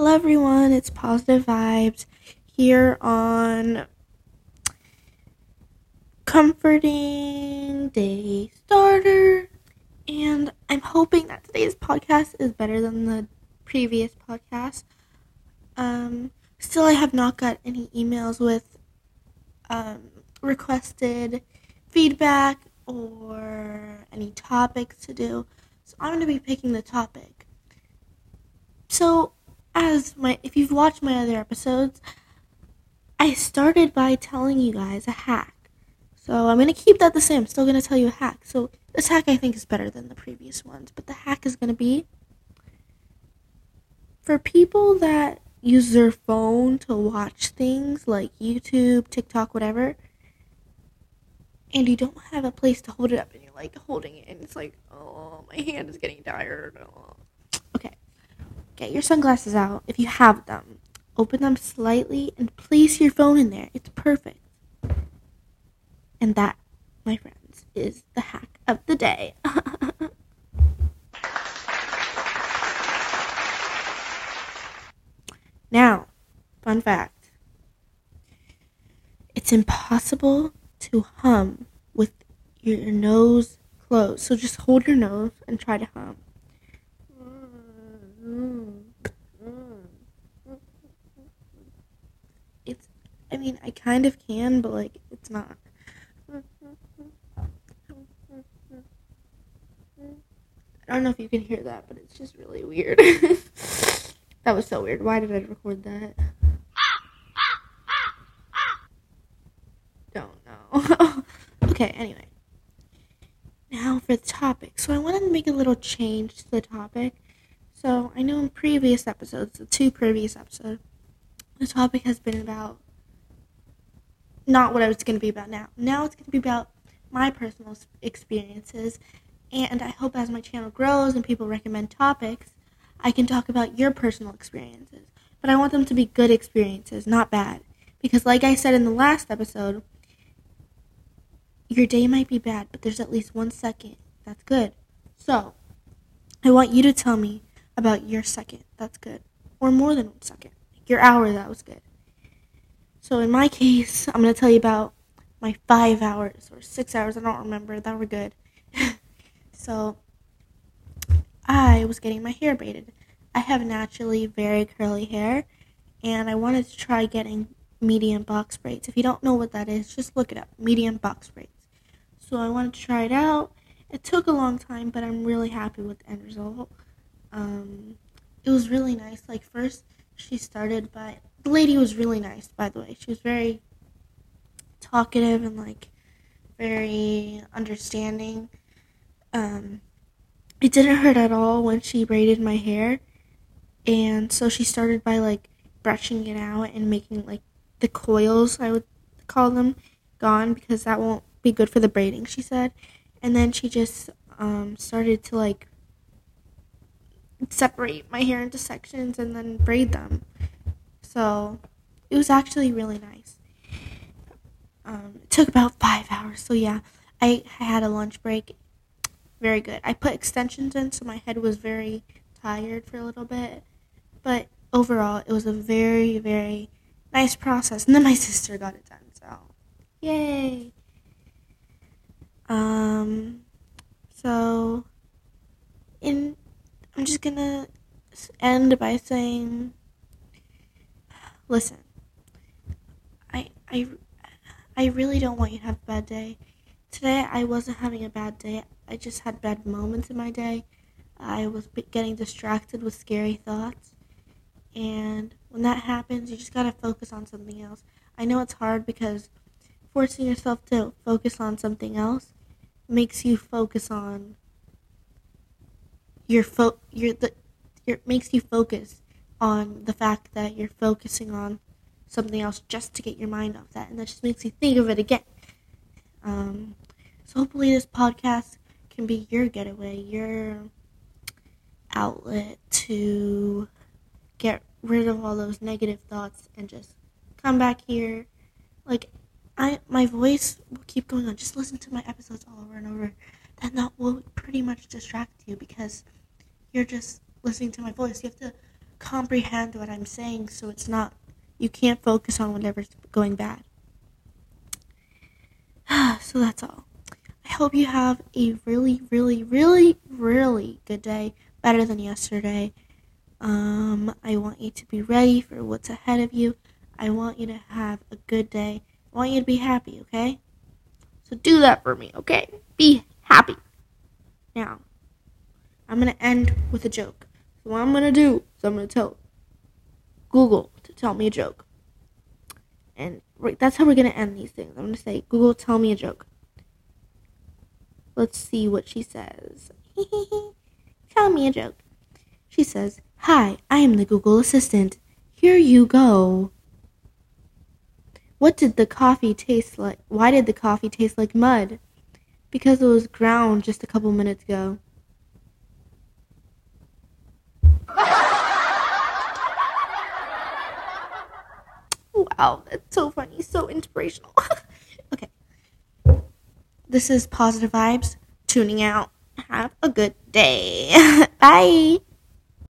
everyone, it's Positive Vibes here on Comforting Day Starter. And I'm hoping that today's podcast is better than the previous podcast. Um, still, I have not got any emails with um, requested feedback or any topics to do. So I'm going to be picking the topic. So, as my if you've watched my other episodes, I started by telling you guys a hack. So I'm gonna keep that the same. I'm still gonna tell you a hack. So this hack I think is better than the previous ones, but the hack is gonna be for people that use their phone to watch things like YouTube, TikTok, whatever, and you don't have a place to hold it up and you're like holding it and it's like, oh my hand is getting tired. Oh. Get your sunglasses out if you have them. Open them slightly and place your phone in there. It's perfect. And that, my friends, is the hack of the day. now, fun fact it's impossible to hum with your nose closed. So just hold your nose and try to hum. Mm. It's, I mean, I kind of can, but like, it's not. I don't know if you can hear that, but it's just really weird. that was so weird. Why did I record that? Don't know. okay, anyway. Now for the topic. So I wanted to make a little change to the topic. So I know in previous episodes, the two previous episodes, the topic has been about not what I was going to be about now. Now it's going to be about my personal experiences and I hope as my channel grows and people recommend topics, I can talk about your personal experiences. But I want them to be good experiences, not bad. Because, like I said in the last episode, your day might be bad, but there's at least one second that's good. So, I want you to tell me about your second that's good, or more than one second, your hour that was good. So, in my case, I'm going to tell you about my five hours or six hours, I don't remember, that were good. So I was getting my hair braided. I have naturally very curly hair, and I wanted to try getting medium box braids. If you don't know what that is, just look it up medium box braids. So I wanted to try it out. It took a long time, but I'm really happy with the end result. Um, it was really nice. Like, first, she started by. The lady was really nice, by the way. She was very talkative and, like, very understanding. Um, it didn't hurt at all when she braided my hair, and so she started by like brushing it out and making like the coils I would call them gone because that won't be good for the braiding. She said, and then she just um, started to like separate my hair into sections and then braid them. So it was actually really nice. Um, it took about five hours. So yeah, I, had a lunch break very good. I put extensions in, so my head was very tired for a little bit. But overall, it was a very, very nice process. And then my sister got it done, so yay. Um, so, in, I'm just gonna end by saying, listen, I, I, I really don't want you to have a bad day. Today, I wasn't having a bad day. I just had bad moments in my day. I was getting distracted with scary thoughts. And when that happens, you just gotta focus on something else. I know it's hard because forcing yourself to focus on something else makes you focus on your fo- your the your makes you focus on the fact that you're focusing on something else just to get your mind off that, and that just makes you think of it again. Um, so hopefully this podcast can be your getaway, your outlet to get rid of all those negative thoughts and just come back here. Like I my voice will keep going on. Just listen to my episodes all over and over. Then that will pretty much distract you because you're just listening to my voice. You have to comprehend what I'm saying so it's not you can't focus on whatever's going bad. so that's all. I hope you have a really, really, really, really good day. Better than yesterday. Um, I want you to be ready for what's ahead of you. I want you to have a good day. I want you to be happy, okay? So do that for me, okay? Be happy. Now, I'm going to end with a joke. So what I'm going to do is I'm going to tell Google to tell me a joke. And that's how we're going to end these things. I'm going to say, Google, tell me a joke. Let's see what she says. tell me a joke. She says, Hi, I am the Google Assistant. Here you go. What did the coffee taste like? Why did the coffee taste like mud? Because it was ground just a couple minutes ago. wow, that's so funny, so inspirational. okay. This is Positive Vibes, tuning out. Have a good day. Bye.